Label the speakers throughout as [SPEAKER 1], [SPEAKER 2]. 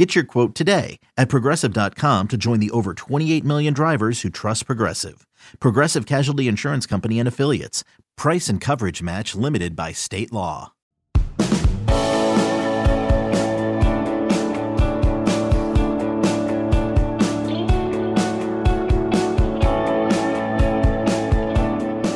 [SPEAKER 1] Get your quote today at progressive.com to join the over 28 million drivers who trust Progressive. Progressive Casualty Insurance Company and Affiliates. Price and coverage match limited by state law.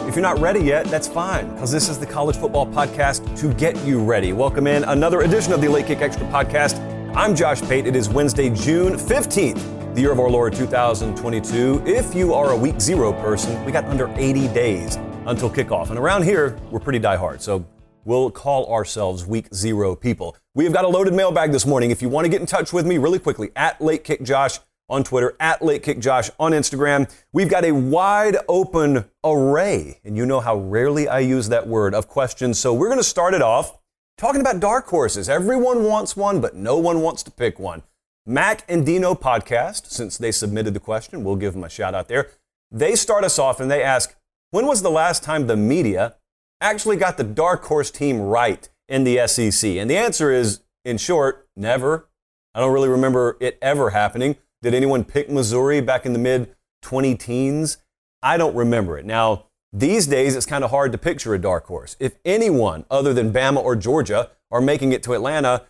[SPEAKER 2] If you're not ready yet, that's fine, because this is the College Football Podcast to get you ready. Welcome in another edition of the Late Kick Extra Podcast. I'm Josh Pate. It is Wednesday, June 15th, the year of our Lord 2022. If you are a week zero person, we got under 80 days until kickoff. And around here, we're pretty diehard. So we'll call ourselves week zero people. We have got a loaded mailbag this morning. If you want to get in touch with me really quickly, at Late Kick Josh on Twitter, at Late Kick Josh on Instagram. We've got a wide open array, and you know how rarely I use that word, of questions. So we're going to start it off talking about dark horses. Everyone wants one, but no one wants to pick one. Mac and Dino podcast, since they submitted the question, we'll give them a shout out there. They start us off and they ask, when was the last time the media actually got the dark horse team right in the SEC? And the answer is, in short, never. I don't really remember it ever happening. Did anyone pick Missouri back in the mid 20 teens? I don't remember it. Now, these days it's kind of hard to picture a dark horse. If anyone other than Bama or Georgia are making it to Atlanta,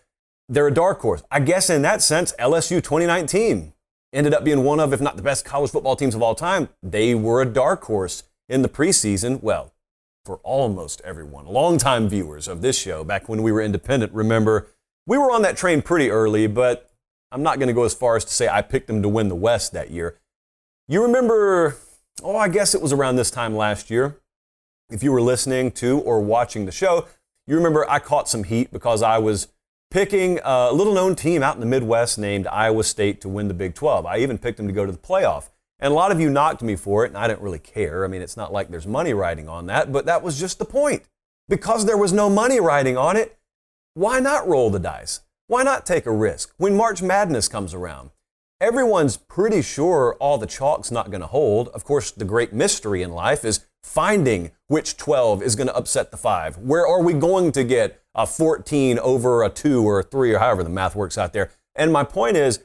[SPEAKER 2] they're a dark horse. I guess in that sense, LSU 2019 ended up being one of, if not the best college football teams of all time. They were a dark horse in the preseason. Well, for almost everyone. Longtime viewers of this show, back when we were independent, remember we were on that train pretty early, but I'm not going to go as far as to say I picked them to win the West that year. You remember, oh, I guess it was around this time last year. If you were listening to or watching the show, you remember I caught some heat because I was picking a little known team out in the Midwest named Iowa State to win the Big 12. I even picked them to go to the playoff. And a lot of you knocked me for it, and I didn't really care. I mean, it's not like there's money riding on that, but that was just the point. Because there was no money riding on it, why not roll the dice? Why not take a risk when March Madness comes around? Everyone's pretty sure all the chalk's not going to hold. Of course, the great mystery in life is finding which 12 is going to upset the 5. Where are we going to get a 14 over a 2 or a 3 or however the math works out there? And my point is,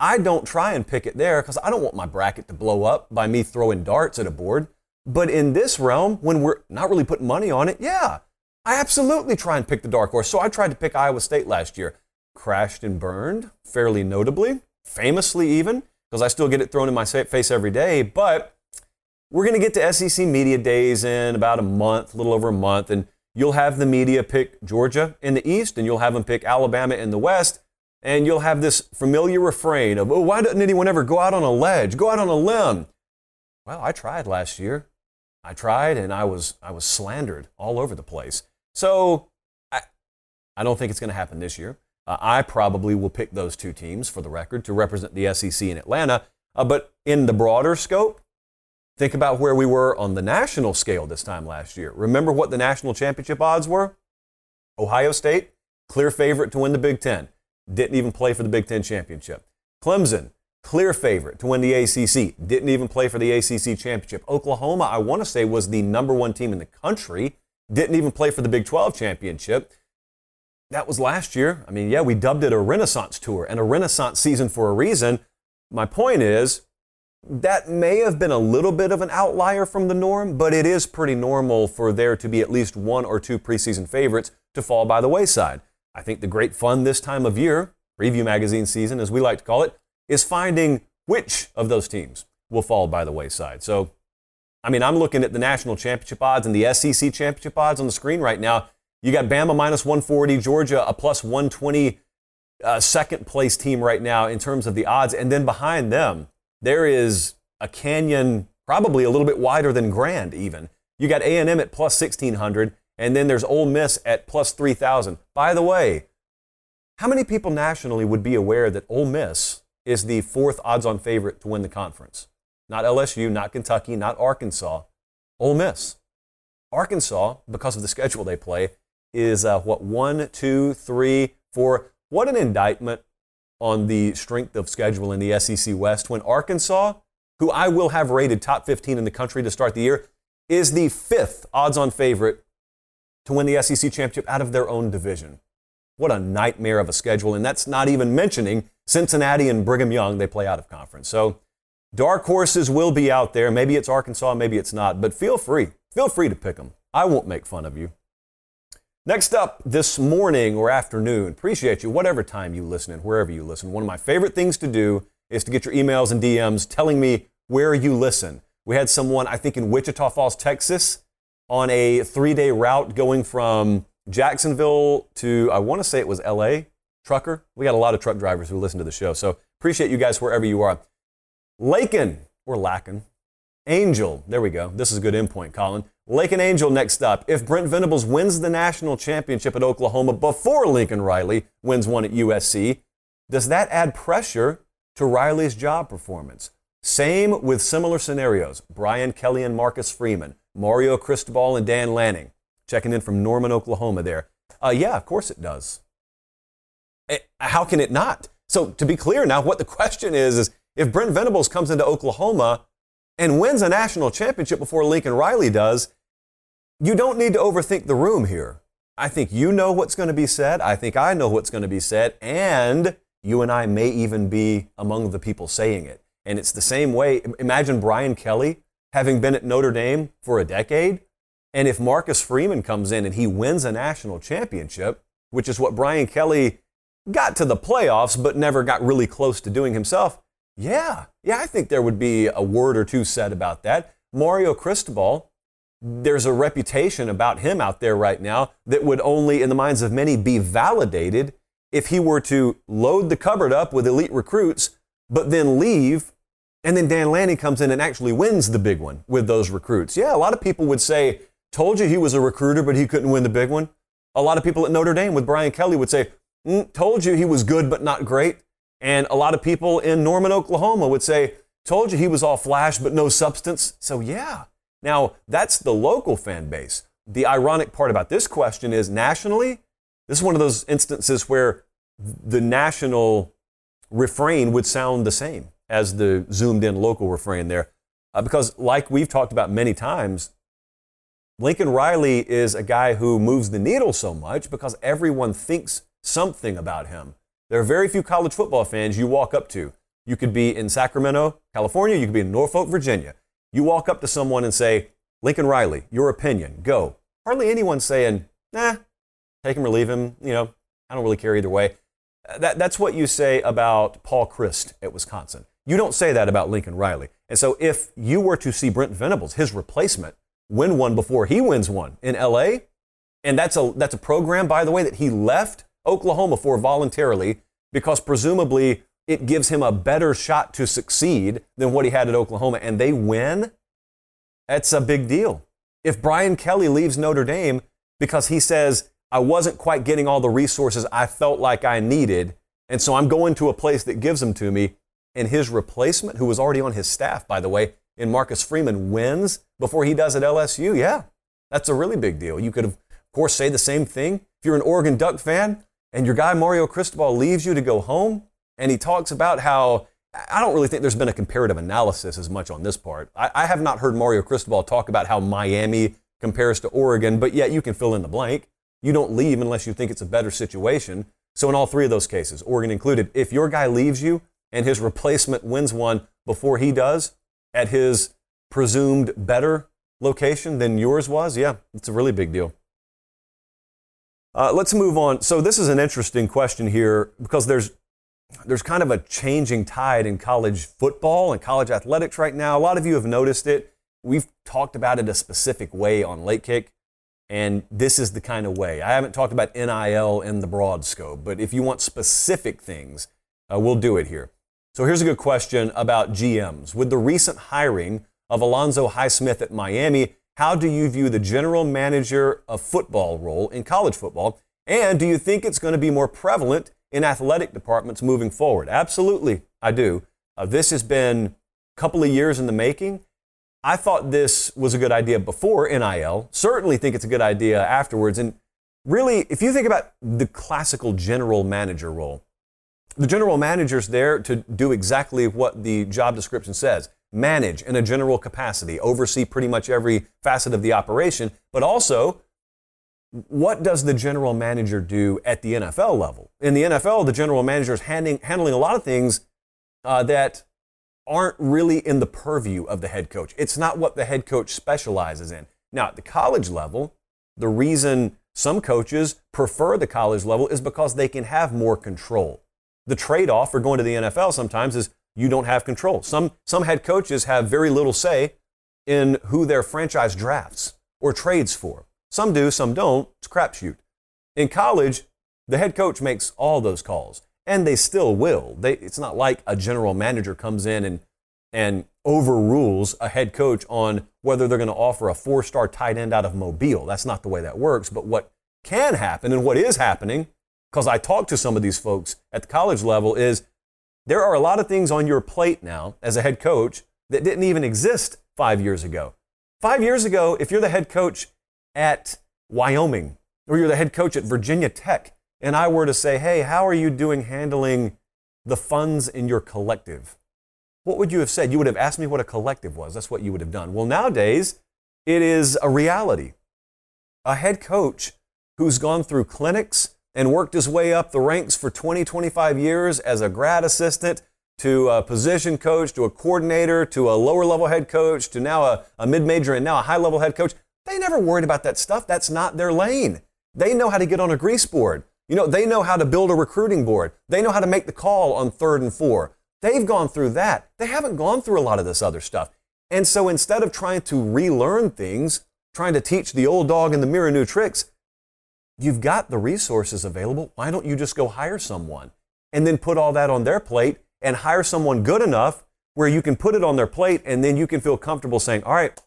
[SPEAKER 2] I don't try and pick it there because I don't want my bracket to blow up by me throwing darts at a board. But in this realm, when we're not really putting money on it, yeah, I absolutely try and pick the dark horse. So I tried to pick Iowa State last year crashed and burned fairly notably, famously even, because I still get it thrown in my face every day. But we're going to get to SEC Media Days in about a month, a little over a month, and you'll have the media pick Georgia in the East, and you'll have them pick Alabama in the West, and you'll have this familiar refrain of, oh, why doesn't anyone ever go out on a ledge, go out on a limb? Well, I tried last year. I tried, and I was, I was slandered all over the place. So I, I don't think it's going to happen this year. Uh, I probably will pick those two teams for the record to represent the SEC in Atlanta. Uh, but in the broader scope, think about where we were on the national scale this time last year. Remember what the national championship odds were? Ohio State, clear favorite to win the Big Ten, didn't even play for the Big Ten championship. Clemson, clear favorite to win the ACC, didn't even play for the ACC championship. Oklahoma, I want to say, was the number one team in the country, didn't even play for the Big 12 championship that was last year. I mean, yeah, we dubbed it a Renaissance tour and a Renaissance season for a reason. My point is, that may have been a little bit of an outlier from the norm, but it is pretty normal for there to be at least one or two preseason favorites to fall by the wayside. I think the great fun this time of year, preview magazine season as we like to call it, is finding which of those teams will fall by the wayside. So, I mean, I'm looking at the national championship odds and the SEC championship odds on the screen right now you got Bama minus 140, Georgia a plus 120 uh, second place team right now in terms of the odds. And then behind them, there is a canyon probably a little bit wider than Grand even. You got A&M at plus 1600 and then there's Ole Miss at plus 3000. By the way, how many people nationally would be aware that Ole Miss is the fourth odds on favorite to win the conference? Not LSU, not Kentucky, not Arkansas. Ole Miss. Arkansas, because of the schedule they play, is uh, what, one, two, three, four. What an indictment on the strength of schedule in the SEC West when Arkansas, who I will have rated top 15 in the country to start the year, is the fifth odds on favorite to win the SEC championship out of their own division. What a nightmare of a schedule. And that's not even mentioning Cincinnati and Brigham Young, they play out of conference. So dark horses will be out there. Maybe it's Arkansas, maybe it's not, but feel free. Feel free to pick them. I won't make fun of you. Next up this morning or afternoon, appreciate you, whatever time you listen and wherever you listen. One of my favorite things to do is to get your emails and DMs telling me where you listen. We had someone, I think, in Wichita Falls, Texas, on a three day route going from Jacksonville to, I want to say it was LA, trucker. We got a lot of truck drivers who listen to the show. So appreciate you guys wherever you are. Lakin, or Lakin, Angel, there we go. This is a good endpoint, Colin. Lake and Angel next up. If Brent Venables wins the national championship at Oklahoma before Lincoln Riley wins one at USC, does that add pressure to Riley's job performance? Same with similar scenarios. Brian Kelly and Marcus Freeman, Mario Cristobal and Dan Lanning, checking in from Norman, Oklahoma there. Uh, yeah, of course it does. Eh, how can it not? So to be clear now, what the question is, is if Brent Venables comes into Oklahoma and wins a national championship before Lincoln Riley does, you don't need to overthink the room here. I think you know what's going to be said. I think I know what's going to be said. And you and I may even be among the people saying it. And it's the same way. Imagine Brian Kelly having been at Notre Dame for a decade. And if Marcus Freeman comes in and he wins a national championship, which is what Brian Kelly got to the playoffs but never got really close to doing himself, yeah, yeah, I think there would be a word or two said about that. Mario Cristobal, there's a reputation about him out there right now that would only, in the minds of many, be validated if he were to load the cupboard up with elite recruits, but then leave, and then Dan Lanning comes in and actually wins the big one with those recruits. Yeah, a lot of people would say, told you he was a recruiter, but he couldn't win the big one. A lot of people at Notre Dame with Brian Kelly would say, mm, told you he was good, but not great. And a lot of people in Norman, Oklahoma would say, told you he was all flash, but no substance. So, yeah. Now, that's the local fan base. The ironic part about this question is nationally, this is one of those instances where the national refrain would sound the same as the zoomed in local refrain there. Uh, because, like we've talked about many times, Lincoln Riley is a guy who moves the needle so much because everyone thinks something about him. There are very few college football fans you walk up to. You could be in Sacramento, California, you could be in Norfolk, Virginia. You walk up to someone and say, Lincoln Riley, your opinion, go. Hardly anyone saying, nah, take him or leave him. You know, I don't really care either way. That, that's what you say about Paul Chryst at Wisconsin. You don't say that about Lincoln Riley. And so if you were to see Brent Venables, his replacement, win one before he wins one in LA, and that's a, that's a program, by the way, that he left Oklahoma for voluntarily because presumably it gives him a better shot to succeed than what he had at Oklahoma, and they win, that's a big deal. If Brian Kelly leaves Notre Dame because he says, I wasn't quite getting all the resources I felt like I needed. And so I'm going to a place that gives them to me. And his replacement, who was already on his staff, by the way, in Marcus Freeman, wins before he does at LSU. Yeah, that's a really big deal. You could, of course, say the same thing. If you're an Oregon Duck fan and your guy Mario Cristobal leaves you to go home, and he talks about how I don't really think there's been a comparative analysis as much on this part. I, I have not heard Mario Cristobal talk about how Miami compares to Oregon, but yet you can fill in the blank. You don't leave unless you think it's a better situation. So, in all three of those cases, Oregon included, if your guy leaves you and his replacement wins one before he does at his presumed better location than yours was, yeah, it's a really big deal. Uh, let's move on. So, this is an interesting question here because there's there's kind of a changing tide in college football and college athletics right now. A lot of you have noticed it. We've talked about it a specific way on Late Kick. And this is the kind of way. I haven't talked about NIL in the broad scope, but if you want specific things, uh, we'll do it here. So here's a good question about GMs. With the recent hiring of Alonzo Highsmith at Miami, how do you view the general manager of football role in college football? And do you think it's going to be more prevalent in athletic departments moving forward? Absolutely, I do. Uh, this has been a couple of years in the making. I thought this was a good idea before NIL. Certainly think it's a good idea afterwards. And really, if you think about the classical general manager role, the general manager's there to do exactly what the job description says manage in a general capacity, oversee pretty much every facet of the operation, but also what does the general manager do at the NFL level? In the NFL, the general manager is handling, handling a lot of things uh, that aren't really in the purview of the head coach. It's not what the head coach specializes in. Now, at the college level, the reason some coaches prefer the college level is because they can have more control. The trade off for going to the NFL sometimes is you don't have control. Some, some head coaches have very little say in who their franchise drafts or trades for. Some do, some don't. It's crapshoot. In college, the head coach makes all those calls, and they still will. They, it's not like a general manager comes in and, and overrules a head coach on whether they're going to offer a four star tight end out of Mobile. That's not the way that works. But what can happen and what is happening, because I talk to some of these folks at the college level, is there are a lot of things on your plate now as a head coach that didn't even exist five years ago. Five years ago, if you're the head coach at Wyoming or you're the head coach at Virginia Tech, and I were to say, hey, how are you doing handling the funds in your collective? What would you have said? You would have asked me what a collective was. That's what you would have done. Well, nowadays, it is a reality. A head coach who's gone through clinics and worked his way up the ranks for 20, 25 years as a grad assistant to a position coach to a coordinator to a lower level head coach to now a, a mid major and now a high level head coach. They never worried about that stuff. That's not their lane. They know how to get on a grease board. You know, they know how to build a recruiting board. They know how to make the call on third and four. They've gone through that. They haven't gone through a lot of this other stuff. And so instead of trying to relearn things, trying to teach the old dog in the mirror new tricks, you've got the resources available. Why don't you just go hire someone and then put all that on their plate and hire someone good enough where you can put it on their plate and then you can feel comfortable saying, all right,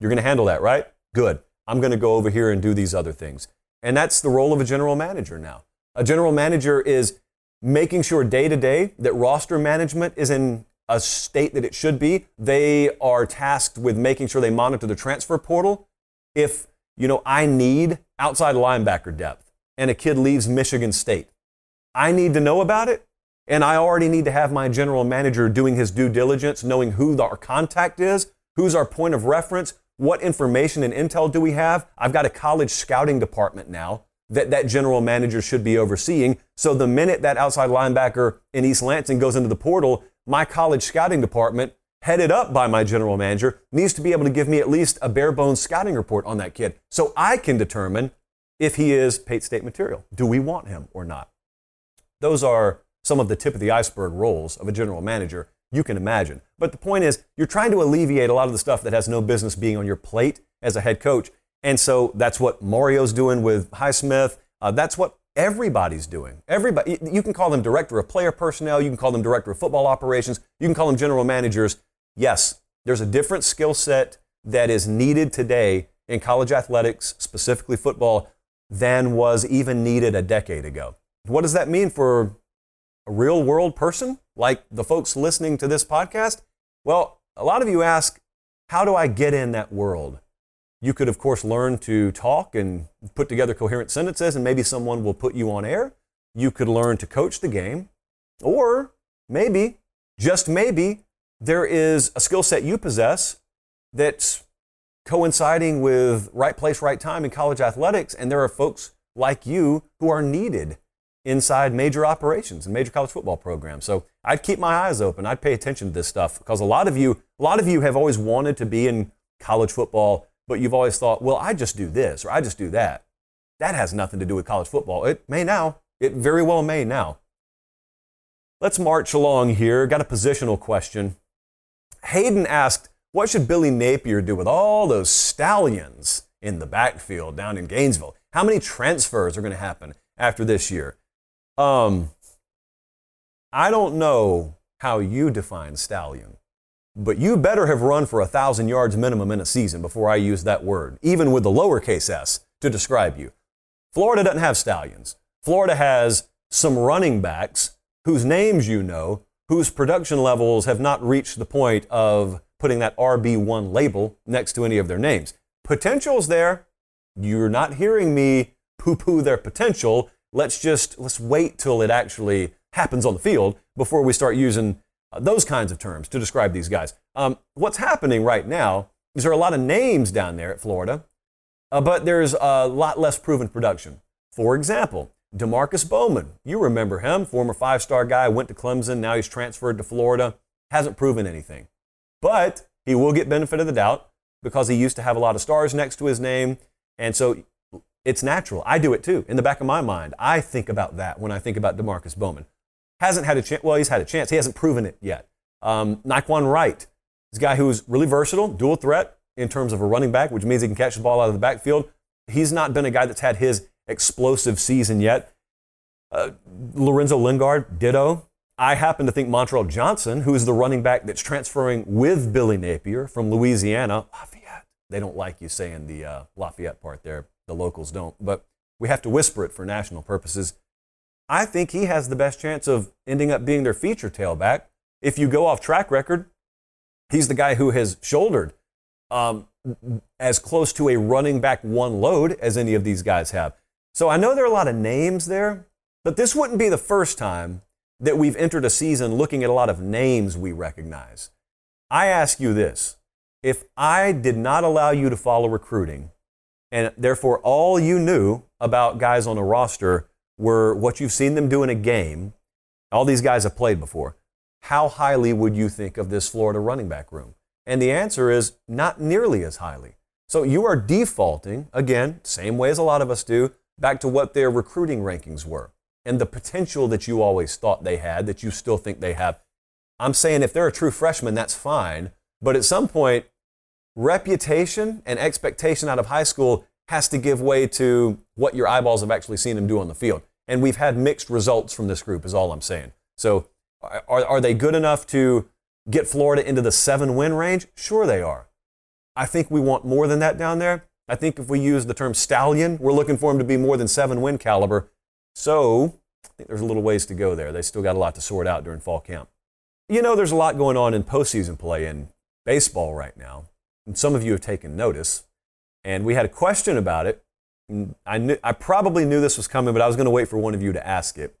[SPEAKER 2] you're going to handle that, right? Good. I'm going to go over here and do these other things. And that's the role of a general manager now. A general manager is making sure day to day that roster management is in a state that it should be. They are tasked with making sure they monitor the transfer portal. If, you know, I need outside linebacker depth and a kid leaves Michigan State, I need to know about it. And I already need to have my general manager doing his due diligence, knowing who our contact is, who's our point of reference, what information and intel do we have. I've got a college scouting department now that that general manager should be overseeing. So the minute that outside linebacker in East Lansing goes into the portal, my college scouting department, headed up by my general manager, needs to be able to give me at least a bare bones scouting report on that kid so I can determine if he is Pate State material. Do we want him or not? Those are some of the tip of the iceberg roles of a general manager you can imagine. But the point is, you're trying to alleviate a lot of the stuff that has no business being on your plate as a head coach. And so that's what Mario's doing with Highsmith. Uh, that's what everybody's doing. Everybody, you can call them director of player personnel, you can call them director of football operations, you can call them general managers. Yes, there's a different skill set that is needed today in college athletics, specifically football, than was even needed a decade ago. What does that mean for a real world person like the folks listening to this podcast? Well, a lot of you ask, how do I get in that world? You could, of course, learn to talk and put together coherent sentences, and maybe someone will put you on air. You could learn to coach the game. Or maybe, just maybe, there is a skill set you possess that's coinciding with right place, right time in college athletics, and there are folks like you who are needed inside major operations and major college football programs. So I'd keep my eyes open. I'd pay attention to this stuff because a lot of you, a lot of you have always wanted to be in college football but you've always thought, well, I just do this or I just do that. That has nothing to do with college football. It may now. It very well may now. Let's march along here. Got a positional question. Hayden asked, what should Billy Napier do with all those stallions in the backfield down in Gainesville? How many transfers are going to happen after this year? Um, I don't know how you define stallion. But you better have run for a thousand yards minimum in a season before I use that word, even with the lowercase s to describe you. Florida doesn't have stallions. Florida has some running backs whose names you know, whose production levels have not reached the point of putting that RB1 label next to any of their names. Potential's there. You're not hearing me poo poo their potential. Let's just let's wait till it actually happens on the field before we start using those kinds of terms to describe these guys. Um, what's happening right now is there are a lot of names down there at Florida, uh, but there's a lot less proven production. For example, Demarkcus Bowman, you remember him, former five star guy, went to Clemson, now he's transferred to Florida, hasn't proven anything. But he will get benefit of the doubt because he used to have a lot of stars next to his name. And so it's natural. I do it too. In the back of my mind, I think about that when I think about Demarkcus Bowman. Hasn't had a chance. Well, he's had a chance. He hasn't proven it yet. Um, Nay'Quan Wright this guy who's really versatile, dual threat in terms of a running back, which means he can catch the ball out of the backfield. He's not been a guy that's had his explosive season yet. Uh, Lorenzo Lingard, ditto. I happen to think Montrell Johnson, who is the running back that's transferring with Billy Napier from Louisiana, Lafayette. They don't like you saying the uh, Lafayette part there. The locals don't, but we have to whisper it for national purposes. I think he has the best chance of ending up being their feature tailback. If you go off track record, he's the guy who has shouldered um, as close to a running back one load as any of these guys have. So I know there are a lot of names there, but this wouldn't be the first time that we've entered a season looking at a lot of names we recognize. I ask you this if I did not allow you to follow recruiting, and therefore all you knew about guys on a roster were what you've seen them do in a game, all these guys have played before, how highly would you think of this Florida running back room? And the answer is not nearly as highly. So you are defaulting, again, same way as a lot of us do, back to what their recruiting rankings were and the potential that you always thought they had, that you still think they have. I'm saying if they're a true freshman, that's fine. But at some point, reputation and expectation out of high school has to give way to what your eyeballs have actually seen them do on the field. And we've had mixed results from this group, is all I'm saying. So, are, are they good enough to get Florida into the seven win range? Sure, they are. I think we want more than that down there. I think if we use the term stallion, we're looking for them to be more than seven win caliber. So I think there's a little ways to go there. They still got a lot to sort out during fall camp. You know, there's a lot going on in postseason play in baseball right now. And some of you have taken notice. And we had a question about it. I, knew, I probably knew this was coming, but I was going to wait for one of you to ask it.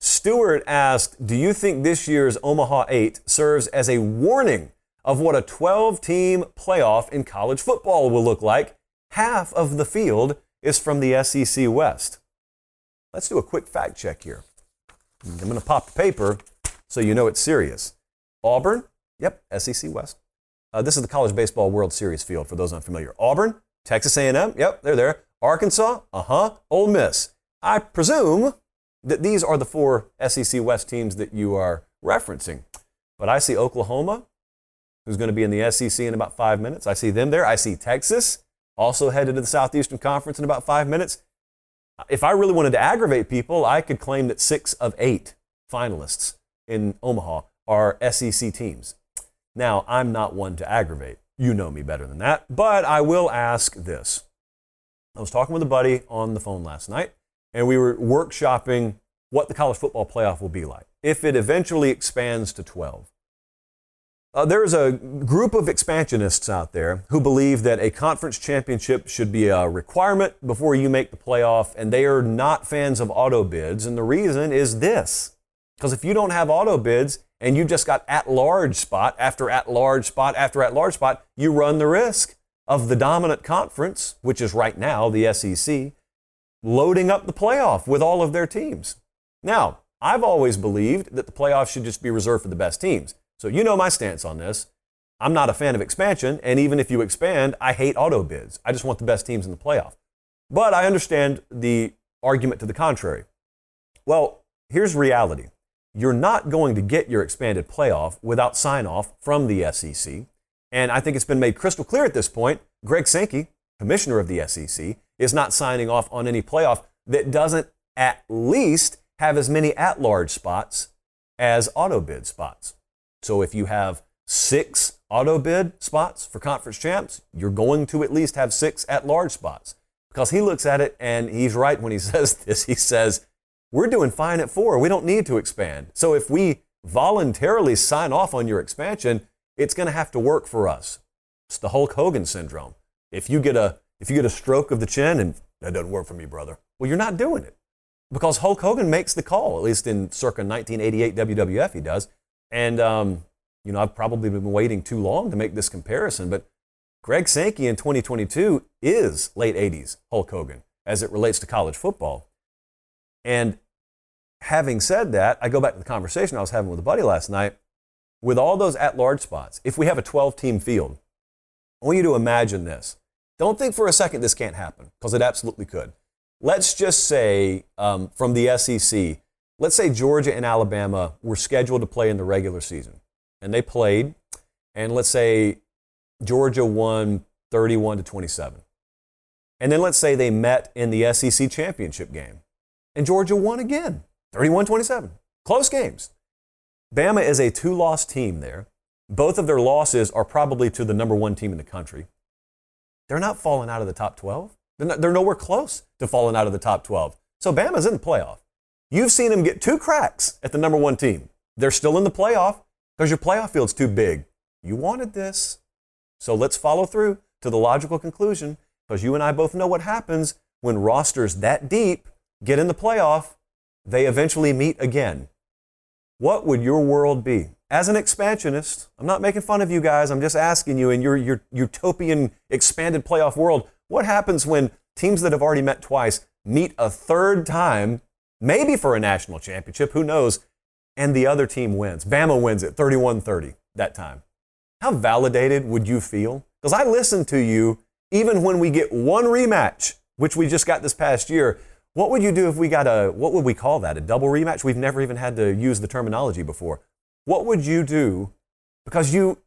[SPEAKER 2] Stewart asked, Do you think this year's Omaha 8 serves as a warning of what a 12 team playoff in college football will look like? Half of the field is from the SEC West. Let's do a quick fact check here. I'm going to pop the paper so you know it's serious. Auburn, yep, SEC West. Uh, this is the College Baseball World Series field for those unfamiliar. Auburn, Texas A&M, yep, they're there. Arkansas, uh-huh, Ole Miss. I presume that these are the four SEC West teams that you are referencing. But I see Oklahoma, who's going to be in the SEC in about five minutes. I see them there. I see Texas, also headed to the Southeastern Conference in about five minutes if I really wanted to aggravate people, I could claim that six of eight finalists in Omaha are SEC teams. Now, I'm not one to aggravate. You know me better than that. But I will ask this. I was talking with a buddy on the phone last night, and we were workshopping what the college football playoff will be like if it eventually expands to 12. Uh, there's a group of expansionists out there who believe that a conference championship should be a requirement before you make the playoff, and they are not fans of auto bids. And the reason is this because if you don't have auto bids and you've just got at large spot after at large spot after at large spot, you run the risk of the dominant conference, which is right now the SEC, loading up the playoff with all of their teams. Now, I've always believed that the playoff should just be reserved for the best teams. So you know my stance on this. I'm not a fan of expansion, and even if you expand, I hate auto bids. I just want the best teams in the playoff. But I understand the argument to the contrary. Well, here's reality. You're not going to get your expanded playoff without sign off from the SEC. And I think it's been made crystal clear at this point. Greg Sankey, commissioner of the SEC, is not signing off on any playoff that doesn't at least have as many at large spots as auto bid spots. So if you have six auto bid spots for conference champs, you're going to at least have six at large spots. Because he looks at it and he's right when he says this. He says, We're doing fine at four. We don't need to expand. So if we voluntarily sign off on your expansion, it's going to have to work for us. It's the Hulk Hogan syndrome. If you get a if you get a stroke of the chin and that doesn't work for me, brother. Well, you're not doing it because Hulk Hogan makes the call. At least in circa 1988 WWF, he does. And um, you know, I've probably been waiting too long to make this comparison, but Greg Sankey in 2022 is late 80s Hulk Hogan as it relates to college football. And having said that, I go back to the conversation I was having with a buddy last night. With all those at large spots, if we have a 12 team field, I want you to imagine this. Don't think for a second this can't happen, because it absolutely could. Let's just say um, from the SEC, let's say Georgia and Alabama were scheduled to play in the regular season, and they played, and let's say Georgia won 31 to 27. And then let's say they met in the SEC championship game, and Georgia won again, 31 27. Close games. Bama is a two loss team there. Both of their losses are probably to the number one team in the country. They're not falling out of the top 12. They're, not, they're nowhere close to falling out of the top 12. So Bama's in the playoff. You've seen them get two cracks at the number one team. They're still in the playoff because your playoff field's too big. You wanted this. So let's follow through to the logical conclusion because you and I both know what happens when rosters that deep get in the playoff, they eventually meet again. What would your world be? As an expansionist, I'm not making fun of you guys, I'm just asking you in your, your utopian expanded playoff world, what happens when teams that have already met twice meet a third time, maybe for a national championship, who knows, and the other team wins? Bama wins it 31 30 that time. How validated would you feel? Because I listen to you even when we get one rematch, which we just got this past year. What would you do if we got a, what would we call that? A double rematch? We've never even had to use the terminology before. What would you do? Because you,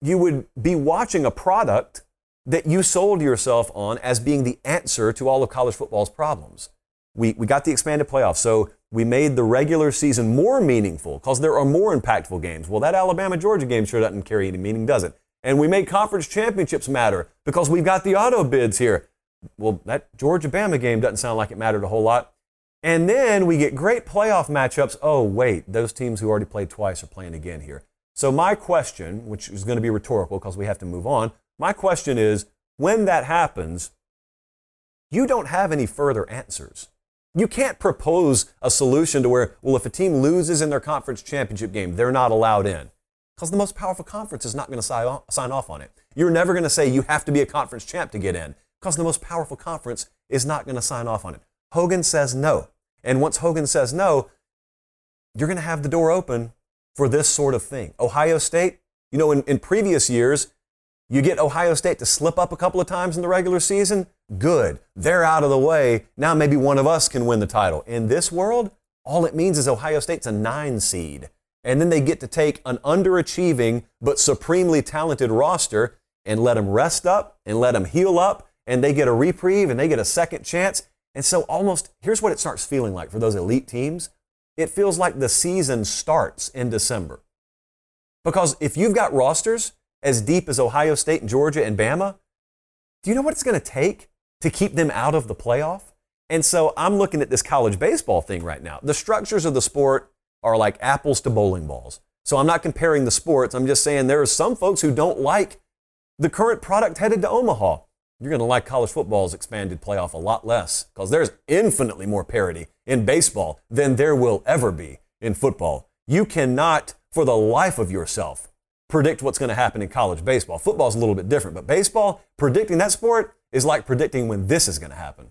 [SPEAKER 2] you would be watching a product that you sold yourself on as being the answer to all of college football's problems. We, we got the expanded playoffs, so we made the regular season more meaningful because there are more impactful games. Well, that Alabama Georgia game sure doesn't carry any meaning, does it? And we made conference championships matter because we've got the auto bids here. Well, that Georgia Bama game doesn't sound like it mattered a whole lot. And then we get great playoff matchups. Oh, wait, those teams who already played twice are playing again here. So, my question, which is going to be rhetorical because we have to move on, my question is when that happens, you don't have any further answers. You can't propose a solution to where, well, if a team loses in their conference championship game, they're not allowed in. Because the most powerful conference is not going to sign off on it. You're never going to say you have to be a conference champ to get in, because the most powerful conference is not going to sign off on it. Hogan says no. And once Hogan says no, you're going to have the door open for this sort of thing. Ohio State, you know, in, in previous years, you get Ohio State to slip up a couple of times in the regular season, good. They're out of the way. Now maybe one of us can win the title. In this world, all it means is Ohio State's a nine seed. And then they get to take an underachieving but supremely talented roster and let them rest up and let them heal up, and they get a reprieve and they get a second chance. And so, almost here's what it starts feeling like for those elite teams it feels like the season starts in December. Because if you've got rosters as deep as Ohio State and Georgia and Bama, do you know what it's going to take to keep them out of the playoff? And so I'm looking at this college baseball thing right now. The structures of the sport are like apples to bowling balls. So I'm not comparing the sports. I'm just saying there are some folks who don't like the current product headed to Omaha. You're going to like college football's expanded playoff a lot less because there's infinitely more parity in baseball than there will ever be in football. You cannot, for the life of yourself, predict what's going to happen in college baseball. Football's a little bit different, but baseball, predicting that sport is like predicting when this is going to happen.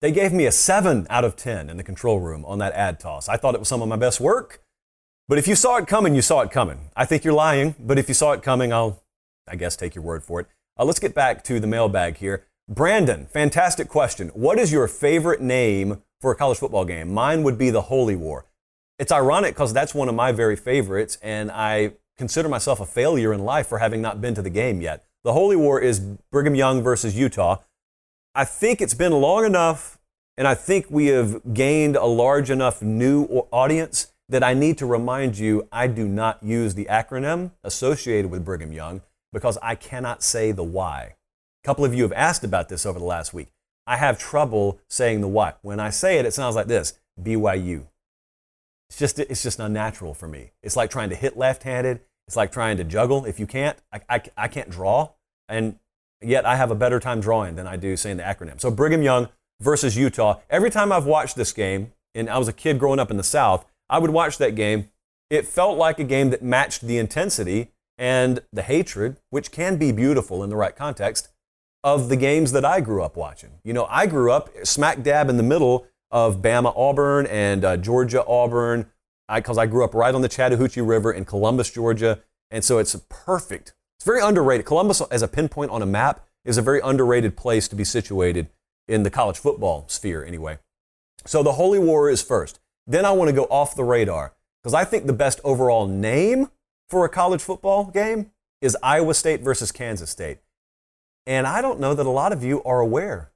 [SPEAKER 2] They gave me a 7 out of 10 in the control room on that ad toss. I thought it was some of my best work. But if you saw it coming, you saw it coming. I think you're lying, but if you saw it coming, I'll, I guess, take your word for it. Uh, let's get back to the mailbag here. Brandon, fantastic question. What is your favorite name for a college football game? Mine would be the Holy War. It's ironic because that's one of my very favorites, and I consider myself a failure in life for having not been to the game yet. The Holy War is Brigham Young versus Utah. I think it's been long enough, and I think we have gained a large enough new audience that I need to remind you I do not use the acronym associated with Brigham Young because I cannot say the why. A couple of you have asked about this over the last week. I have trouble saying the why. When I say it, it sounds like this BYU. It's just, it's just unnatural for me. It's like trying to hit left handed. It's like trying to juggle. If you can't, I, I, I can't draw. And yet I have a better time drawing than I do saying the acronym. So Brigham Young versus Utah. Every time I've watched this game, and I was a kid growing up in the South, I would watch that game. It felt like a game that matched the intensity and the hatred, which can be beautiful in the right context, of the games that I grew up watching. You know, I grew up smack dab in the middle of Bama Auburn and uh, Georgia Auburn, because I, I grew up right on the Chattahoochee River in Columbus, Georgia. And so it's perfect. It's very underrated. Columbus, as a pinpoint on a map, is a very underrated place to be situated in the college football sphere, anyway. So the Holy War is first. Then I want to go off the radar because I think the best overall name for a college football game is Iowa State versus Kansas State. And I don't know that a lot of you are aware.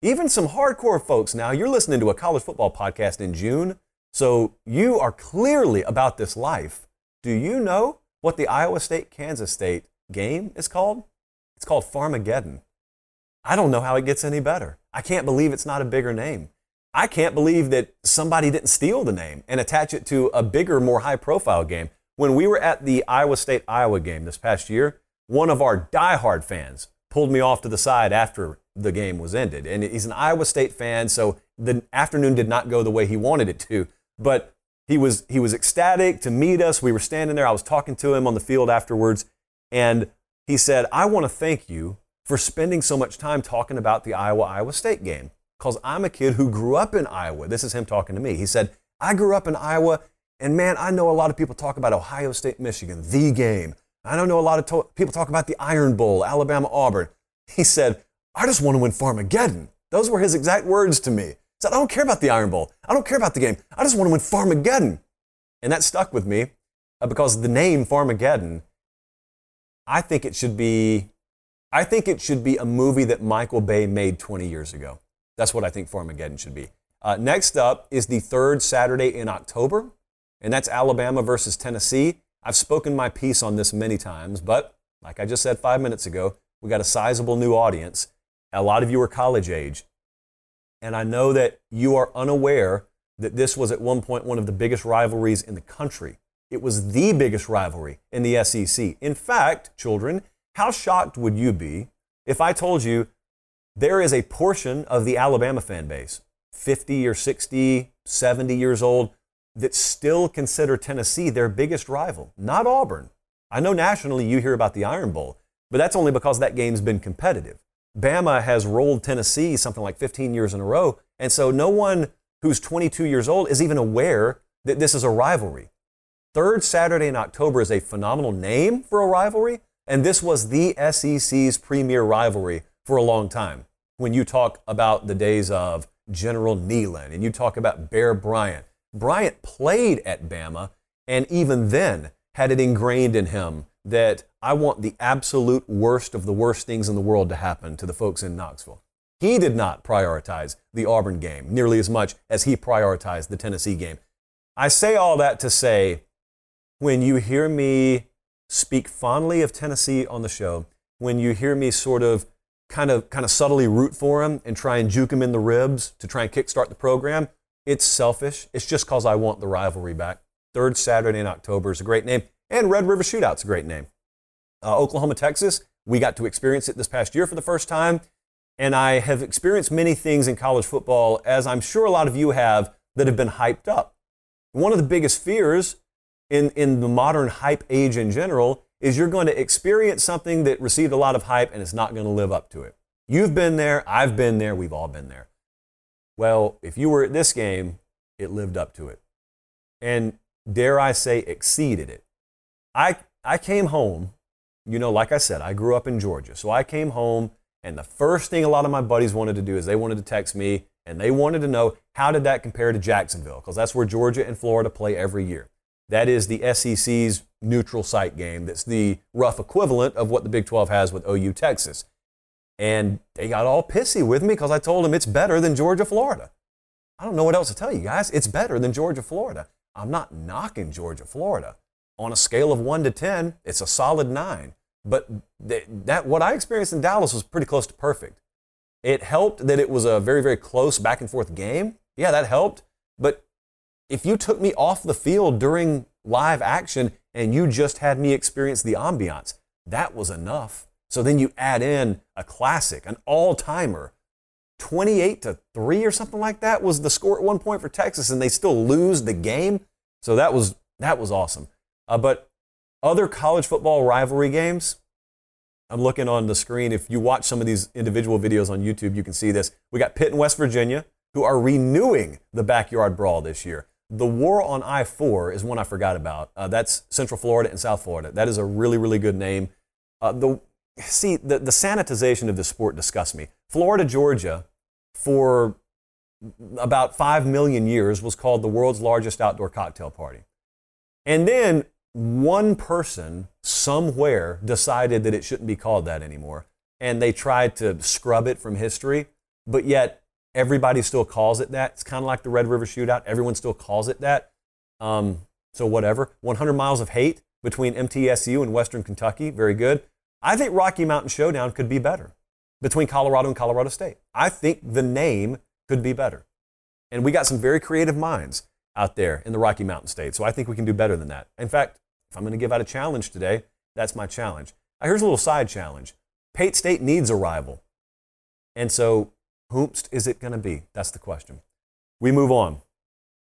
[SPEAKER 2] Even some hardcore folks now, you're listening to a college football podcast in June, so you are clearly about this life. Do you know what the Iowa State Kansas State game is called? It's called Farmageddon. I don't know how it gets any better. I can't believe it's not a bigger name. I can't believe that somebody didn't steal the name and attach it to a bigger, more high profile game. When we were at the Iowa State Iowa game this past year, one of our diehard fans pulled me off to the side after the game was ended. And he's an Iowa State fan, so the afternoon did not go the way he wanted it to. But he was, he was ecstatic to meet us. We were standing there. I was talking to him on the field afterwards. And he said, I want to thank you for spending so much time talking about the Iowa Iowa State game because I'm a kid who grew up in Iowa. This is him talking to me. He said, I grew up in Iowa, and man, I know a lot of people talk about Ohio State, Michigan, the game. I don't know a lot of to- people talk about the Iron Bowl, Alabama, Auburn. He said, I just want to win Farmageddon. Those were his exact words to me. Said, I don't care about the Iron Bowl. I don't care about the game. I just want to win Farmageddon. And that stuck with me uh, because the name Farmageddon, I think it should be, I think it should be a movie that Michael Bay made 20 years ago. That's what I think Farmageddon should be. Uh, next up is the third Saturday in October, and that's Alabama versus Tennessee. I've spoken my piece on this many times, but like I just said five minutes ago, we got a sizable new audience. A lot of you are college age. And I know that you are unaware that this was at one point one of the biggest rivalries in the country. It was the biggest rivalry in the SEC. In fact, children, how shocked would you be if I told you there is a portion of the Alabama fan base, 50 or 60, 70 years old, that still consider Tennessee their biggest rival, not Auburn. I know nationally you hear about the Iron Bowl, but that's only because that game's been competitive. Bama has rolled Tennessee something like 15 years in a row, and so no one who's 22 years old is even aware that this is a rivalry. Third Saturday in October is a phenomenal name for a rivalry, and this was the SEC's premier rivalry for a long time. When you talk about the days of General Neyland and you talk about Bear Bryant, Bryant played at Bama and even then had it ingrained in him that I want the absolute worst of the worst things in the world to happen to the folks in Knoxville. He did not prioritize the Auburn game nearly as much as he prioritized the Tennessee game. I say all that to say when you hear me speak fondly of Tennessee on the show, when you hear me sort of kind of kind of subtly root for him and try and juke him in the ribs to try and kickstart the program, it's selfish. It's just because I want the rivalry back. Third Saturday in October is a great name, and Red River Shootout's a great name. Uh, Oklahoma, Texas, we got to experience it this past year for the first time, and I have experienced many things in college football, as I'm sure a lot of you have, that have been hyped up. One of the biggest fears in, in the modern hype age in general is you're going to experience something that received a lot of hype and it's not going to live up to it. You've been there, I've been there, we've all been there. Well, if you were at this game, it lived up to it. And dare I say, exceeded it. I, I came home, you know, like I said, I grew up in Georgia. So I came home, and the first thing a lot of my buddies wanted to do is they wanted to text me and they wanted to know how did that compare to Jacksonville? Because that's where Georgia and Florida play every year. That is the SEC's neutral site game. That's the rough equivalent of what the Big 12 has with OU Texas. And they got all pissy with me because I told them it's better than Georgia Florida. I don't know what else to tell you guys. It's better than Georgia Florida. I'm not knocking Georgia Florida. On a scale of 1 to 10, it's a solid 9. But that what I experienced in Dallas was pretty close to perfect. It helped that it was a very, very close back and forth game. Yeah, that helped. But if you took me off the field during live action and you just had me experience the ambiance, that was enough. So then you add in a classic, an all timer. 28 to 3 or something like that was the score at one point for Texas, and they still lose the game. So that was, that was awesome. Uh, but other college football rivalry games, I'm looking on the screen. If you watch some of these individual videos on YouTube, you can see this. We got Pitt and West Virginia, who are renewing the backyard brawl this year. The War on I 4 is one I forgot about. Uh, that's Central Florida and South Florida. That is a really, really good name. Uh, the, see, the, the sanitization of the sport disgusts me. Florida, Georgia, for about 5 million years, was called the world's largest outdoor cocktail party. And then one person somewhere decided that it shouldn't be called that anymore. And they tried to scrub it from history, but yet everybody still calls it that. It's kind of like the Red River Shootout. Everyone still calls it that. Um, so, whatever. 100 miles of hate between MTSU and Western Kentucky. Very good. I think Rocky Mountain Showdown could be better between Colorado and Colorado State. I think the name could be better. And we got some very creative minds out there in the Rocky Mountain State. So I think we can do better than that. In fact, if I'm going to give out a challenge today, that's my challenge. Now, here's a little side challenge Pate State needs a rival. And so, whomst is it going to be? That's the question. We move on.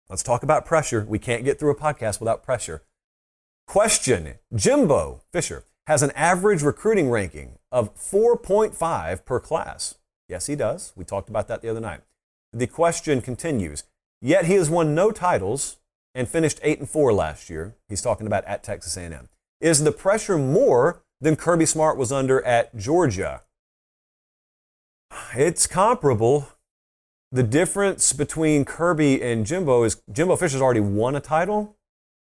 [SPEAKER 2] Let's talk about pressure. We can't get through a podcast without pressure. Question Jimbo Fisher has an average recruiting ranking of 4.5 per class. Yes, he does. We talked about that the other night. The question continues Yet he has won no titles and finished 8 and 4 last year. He's talking about at Texas A&M. Is the pressure more than Kirby Smart was under at Georgia? It's comparable. The difference between Kirby and Jimbo is Jimbo Fisher's already won a title.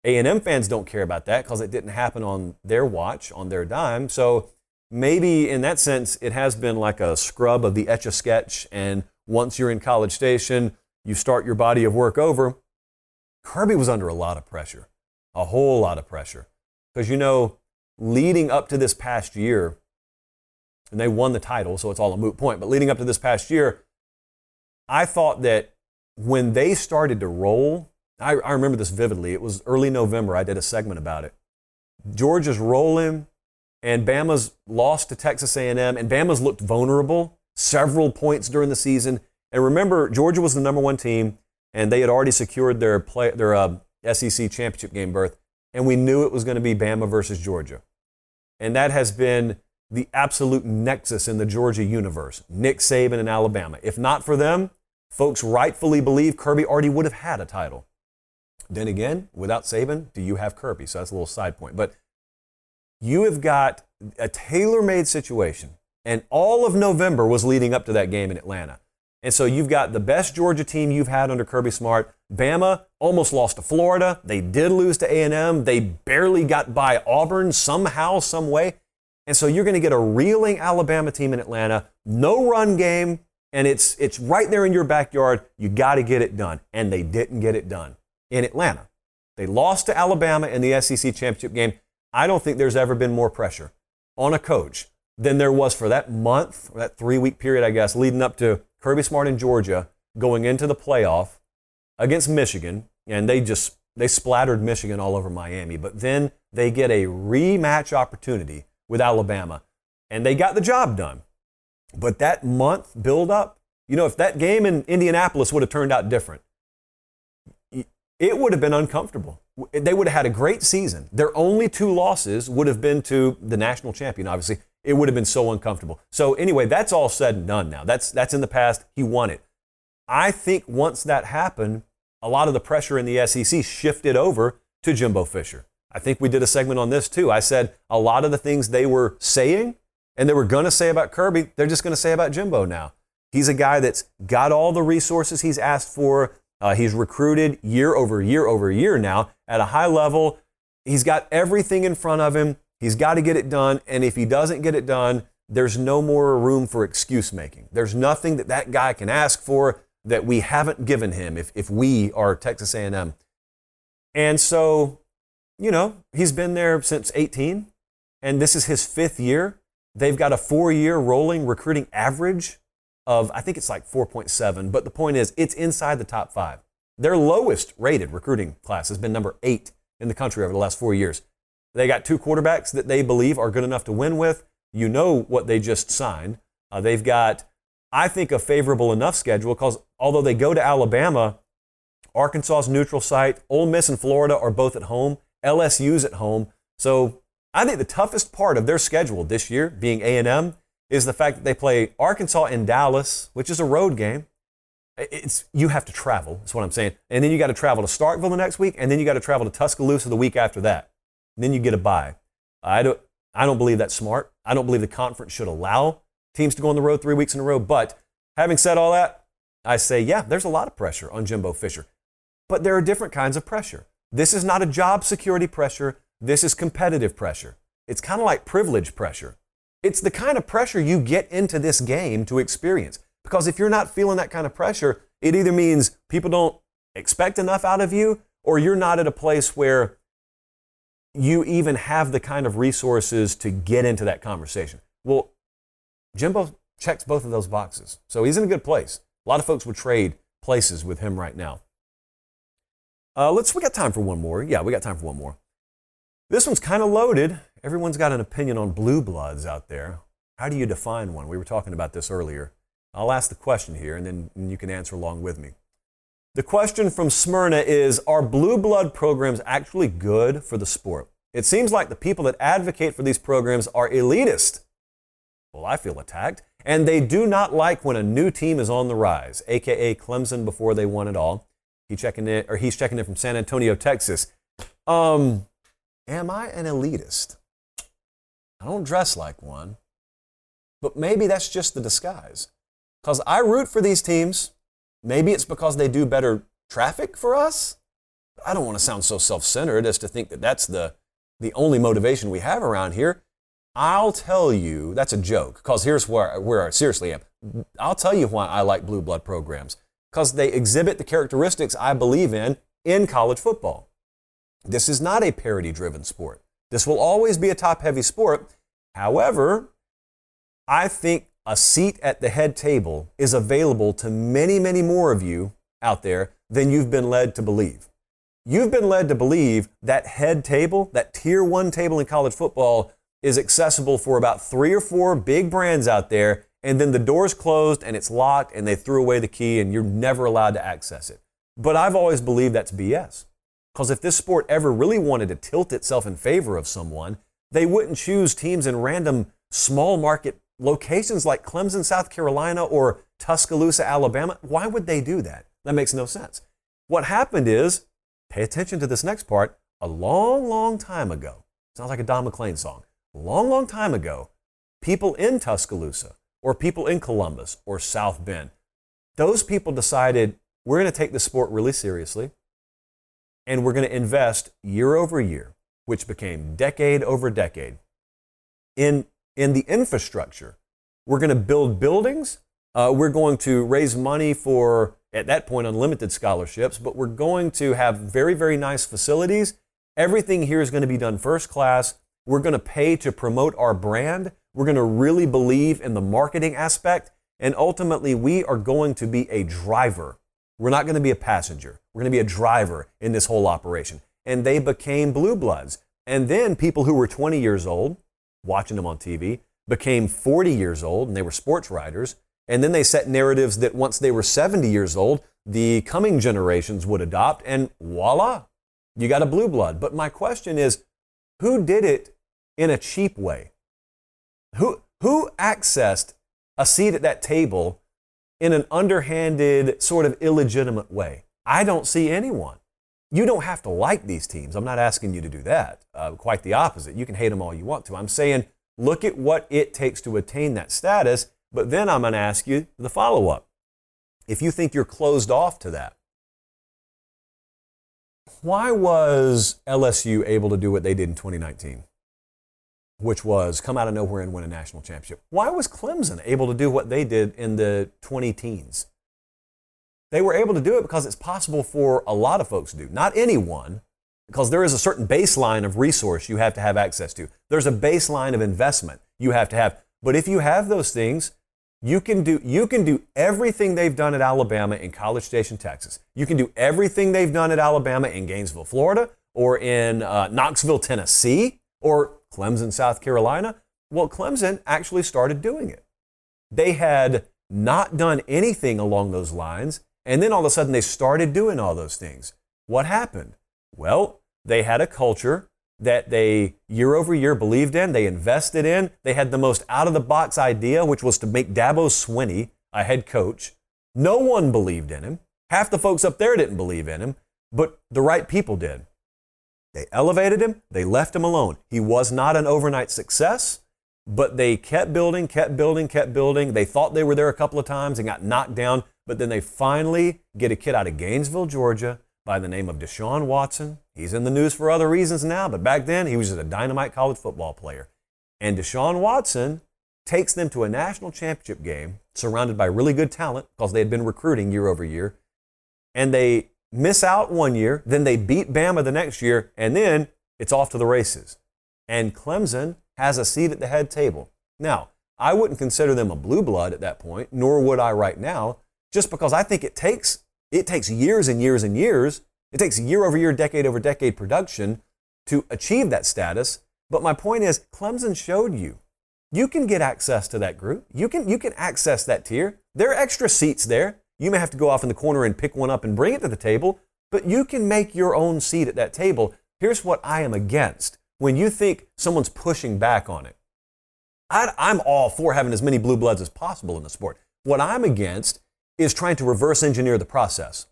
[SPEAKER 2] A&M fans don't care about that because it didn't happen on their watch, on their dime. So maybe in that sense, it has been like a scrub of the etch a sketch. And once you're in College Station, you start your body of work over. Kirby was under a lot of pressure, a whole lot of pressure. Because, you know, leading up to this past year, and they won the title, so it's all a moot point, but leading up to this past year, I thought that when they started to roll, I, I remember this vividly. It was early November. I did a segment about it. Georgia's rolling, and Bama's lost to Texas A&M, and Bama's looked vulnerable several points during the season. And remember, Georgia was the number one team and they had already secured their play, their uh, SEC championship game berth, and we knew it was going to be Bama versus Georgia, and that has been the absolute nexus in the Georgia universe. Nick Saban and Alabama. If not for them, folks rightfully believe Kirby already would have had a title. Then again, without Saban, do you have Kirby? So that's a little side point, but you have got a tailor-made situation, and all of November was leading up to that game in Atlanta. And so you've got the best Georgia team you've had under Kirby Smart. Bama almost lost to Florida. They did lose to A&M. They barely got by Auburn somehow, some way. And so you're going to get a reeling Alabama team in Atlanta. No run game, and it's it's right there in your backyard. You got to get it done, and they didn't get it done in Atlanta. They lost to Alabama in the SEC championship game. I don't think there's ever been more pressure on a coach than there was for that month, or that three week period, I guess, leading up to Kirby Smart in Georgia going into the playoff against Michigan, and they just they splattered Michigan all over Miami. But then they get a rematch opportunity with Alabama, and they got the job done. But that month build up, you know, if that game in Indianapolis would have turned out different, it would have been uncomfortable. They would have had a great season. Their only two losses would have been to the national champion, obviously. It would have been so uncomfortable. So, anyway, that's all said and done now. That's, that's in the past. He won it. I think once that happened, a lot of the pressure in the SEC shifted over to Jimbo Fisher. I think we did a segment on this too. I said a lot of the things they were saying and they were going to say about Kirby, they're just going to say about Jimbo now. He's a guy that's got all the resources he's asked for. Uh, he's recruited year over year over year now at a high level. He's got everything in front of him. He's got to get it done. And if he doesn't get it done, there's no more room for excuse making. There's nothing that that guy can ask for that we haven't given him if, if we are Texas A&M. And so, you know, he's been there since 18, and this is his fifth year. They've got a four-year rolling recruiting average of, I think it's like 4.7, but the point is, it's inside the top five. Their lowest rated recruiting class has been number eight in the country over the last four years. They got two quarterbacks that they believe are good enough to win with. You know what they just signed. Uh, they've got, I think, a favorable enough schedule because although they go to Alabama, Arkansas's neutral site, Ole Miss and Florida are both at home, LSU's at home. So I think the toughest part of their schedule this year, being A&M, is the fact that they play Arkansas in Dallas, which is a road game. It's you have to travel. That's what I'm saying. And then you got to travel to Starkville the next week, and then you got to travel to Tuscaloosa the week after that. Then you get a bye. I don't. I don't believe that's smart. I don't believe the conference should allow teams to go on the road three weeks in a row. But having said all that, I say, yeah, there's a lot of pressure on Jimbo Fisher. But there are different kinds of pressure. This is not a job security pressure. This is competitive pressure. It's kind of like privilege pressure. It's the kind of pressure you get into this game to experience. Because if you're not feeling that kind of pressure, it either means people don't expect enough out of you or you're not at a place where you even have the kind of resources to get into that conversation. Well, Jimbo checks both of those boxes. So he's in a good place. A lot of folks would trade places with him right now. Uh, let's, we got time for one more. Yeah, we got time for one more. This one's kind of loaded. Everyone's got an opinion on blue bloods out there. How do you define one? We were talking about this earlier. I'll ask the question here and then you can answer along with me. The question from Smyrna is Are blue blood programs actually good for the sport? It seems like the people that advocate for these programs are elitist. Well, I feel attacked. And they do not like when a new team is on the rise, aka Clemson before they won it all. He checking in, or he's checking in from San Antonio, Texas. Um, am I an elitist? I don't dress like one. But maybe that's just the disguise. Because I root for these teams. Maybe it's because they do better traffic for us. I don't want to sound so self centered as to think that that's the, the only motivation we have around here. I'll tell you, that's a joke, because here's where, where I seriously am. I'll tell you why I like blue blood programs, because they exhibit the characteristics I believe in in college football. This is not a parity driven sport. This will always be a top heavy sport. However, I think a seat at the head table is available to many, many more of you out there than you've been led to believe. You've been led to believe that head table, that tier one table in college football, is accessible for about three or four big brands out there, and then the door's closed and it's locked and they threw away the key and you're never allowed to access it. But I've always believed that's BS. Because if this sport ever really wanted to tilt itself in favor of someone, they wouldn't choose teams in random small market locations like Clemson, South Carolina, or Tuscaloosa, Alabama. Why would they do that? That makes no sense. What happened is, pay attention to this next part, a long, long time ago, sounds like a Don McLean song, long, long time ago, people in Tuscaloosa, or people in Columbus, or South Bend, those people decided we're going to take the sport really seriously and we're going to invest year over year, which became decade over decade, in, in the infrastructure. We're going to build buildings. Uh, we're going to raise money for, at that point, unlimited scholarships, but we're going to have very, very nice facilities. Everything here is going to be done first class. We're going to pay to promote our brand. We're going to really believe in the marketing aspect. And ultimately, we are going to be a driver we're not going to be a passenger. We're going to be a driver in this whole operation. And they became blue bloods. And then people who were 20 years old, watching them on TV, became 40 years old and they were sports writers. And then they set narratives that once they were 70 years old, the coming generations would adopt, and voila, you got a blue blood. But my question is who did it in a cheap way? Who, who accessed a seat at that table in an underhanded, sort of illegitimate way? I don't see anyone. You don't have to like these teams. I'm not asking you to do that. Uh, quite the opposite. You can hate them all you want to. I'm saying look at what it takes to attain that status, but then I'm going to ask you the follow up. If you think you're closed off to that, why was LSU able to do what they did in 2019? Which was come out of nowhere and win a national championship. Why was Clemson able to do what they did in the 20 teens? They were able to do it because it's possible for a lot of folks to do. Not anyone, because there is a certain baseline of resource you have to have access to. There's a baseline of investment you have to have. But if you have those things, you can do you can do everything they've done at Alabama in College Station, Texas. You can do everything they've done at Alabama in Gainesville, Florida, or in uh, Knoxville, Tennessee, or Clemson, South Carolina. Well, Clemson actually started doing it. They had not done anything along those lines, and then all of a sudden they started doing all those things. What happened? Well, they had a culture that they year over year believed in, they invested in. They had the most out of the box idea, which was to make Dabo Swinney a head coach. No one believed in him. Half the folks up there didn't believe in him, but the right people did. They elevated him, they left him alone. He was not an overnight success, but they kept building, kept building, kept building. They thought they were there a couple of times and got knocked down, but then they finally get a kid out of Gainesville, Georgia, by the name of Deshaun Watson. He's in the news for other reasons now, but back then he was just a dynamite college football player. And Deshaun Watson takes them to a national championship game surrounded by really good talent because they had been recruiting year over year. And they miss out one year, then they beat Bama the next year, and then it's off to the races. And Clemson has a seat at the head table. Now, I wouldn't consider them a blue blood at that point, nor would I right now, just because I think it takes it takes years and years and years. It takes year over year, decade over decade production to achieve that status. But my point is, Clemson showed you. You can get access to that group. You can, you can access that tier. There are extra seats there. You may have to go off in the corner and pick one up and bring it to the table, but you can make your own seat at that table. Here's what I am against when you think someone's pushing back on it. I, am all for having as many blue bloods as possible in the sport. What I'm against is trying to reverse engineer the process,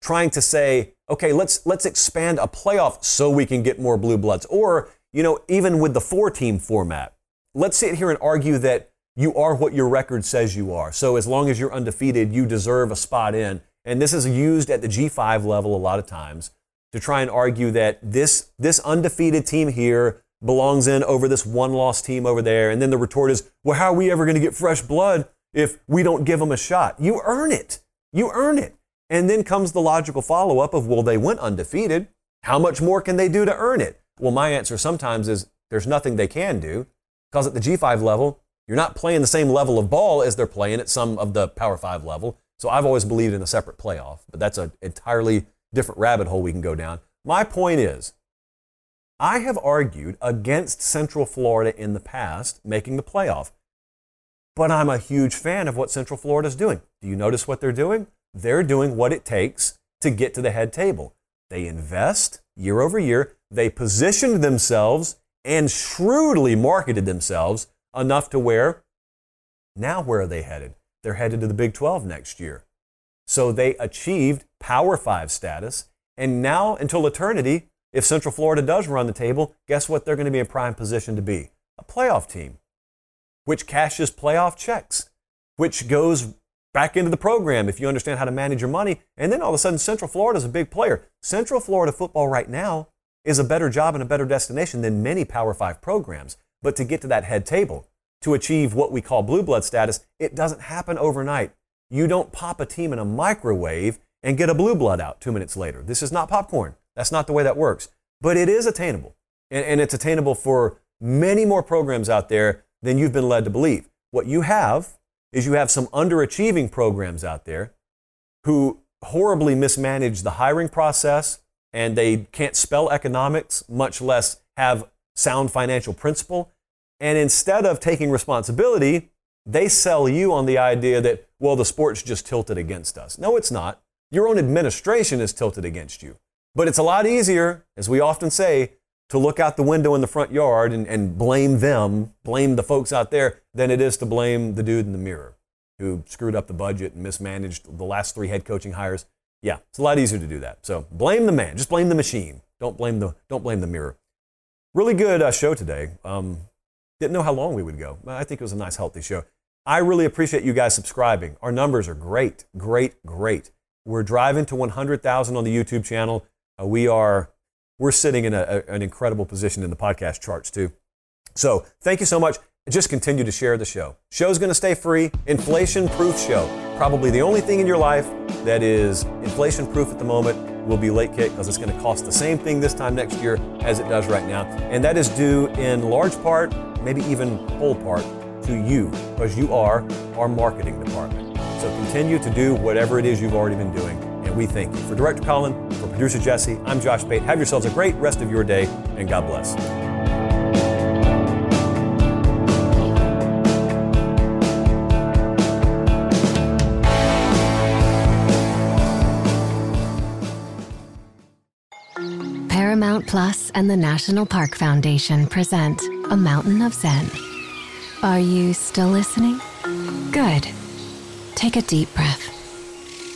[SPEAKER 2] trying to say, okay, let's let's expand a playoff so we can get more blue bloods, or you know, even with the four-team format, let's sit here and argue that you are what your record says you are. So as long as you're undefeated, you deserve a spot in. And this is used at the G5 level a lot of times to try and argue that this this undefeated team here belongs in over this one loss team over there. And then the retort is, well, how are we ever going to get fresh blood if we don't give them a shot. You earn it. You earn it. And then comes the logical follow up of, well, they went undefeated. How much more can they do to earn it? Well, my answer sometimes is there's nothing they can do because at the G5 level, you're not playing the same level of ball as they're playing at some of the Power 5 level. So I've always believed in a separate playoff, but that's an entirely different rabbit hole we can go down. My point is, I have argued against Central Florida in the past making the playoff but I'm a huge fan of what Central Florida is doing. Do you notice what they're doing? They're doing what it takes to get to the head table. They invest year over year, they positioned themselves and shrewdly marketed themselves enough to where now where are they headed? They're headed to the Big 12 next year. So they achieved Power 5 status. And now, until eternity, if Central Florida does run the table, guess what they're going to be in prime position to be? A playoff team which cashes playoff checks, which goes back into the program if you understand how to manage your money. And then all of a sudden, Central Florida is a big player. Central Florida football right now is a better job and a better destination than many Power Five programs. But to get to that head table, to achieve what we call blue blood status, it doesn't happen overnight. You don't pop a team in a microwave and get a blue blood out two minutes later. This is not popcorn. That's not the way that works. But it is attainable. And, and it's attainable for many more programs out there than you've been led to believe. What you have is you have some underachieving programs out there who horribly mismanage the hiring process and they can't spell economics, much less have sound financial principle. And instead of taking responsibility, they sell you on the idea that, well, the sport's just tilted against us. No, it's not. Your own administration is tilted against you. But it's a lot easier, as we often say, to look out the window in the front yard and, and blame them, blame the folks out there, than it is to blame the dude in the mirror who screwed up the budget and mismanaged the last three head coaching hires. Yeah, it's a lot easier to do that. So blame the man, just blame the machine. Don't blame the, don't blame the mirror. Really good uh, show today. Um, didn't know how long we would go. I think it was a nice, healthy show. I really appreciate you guys subscribing. Our numbers are great, great, great. We're driving to 100,000 on the YouTube channel. Uh, we are we're sitting in a, an incredible position in the podcast charts too. So thank you so much. Just continue to share the show. Show's going to stay free. Inflation proof show. Probably the only thing in your life that is inflation proof at the moment will be late kick because it's going to cost the same thing this time next year as it does right now. And that is due in large part, maybe even whole part, to you because you are our marketing department. So continue to do whatever it is you've already been doing and we thank you. For Director Colin, for producer Jesse, I'm Josh Pate. Have yourselves a great rest of your day, and God bless.
[SPEAKER 3] Paramount Plus and the National Park Foundation present A Mountain of Zen. Are you still listening? Good. Take a deep breath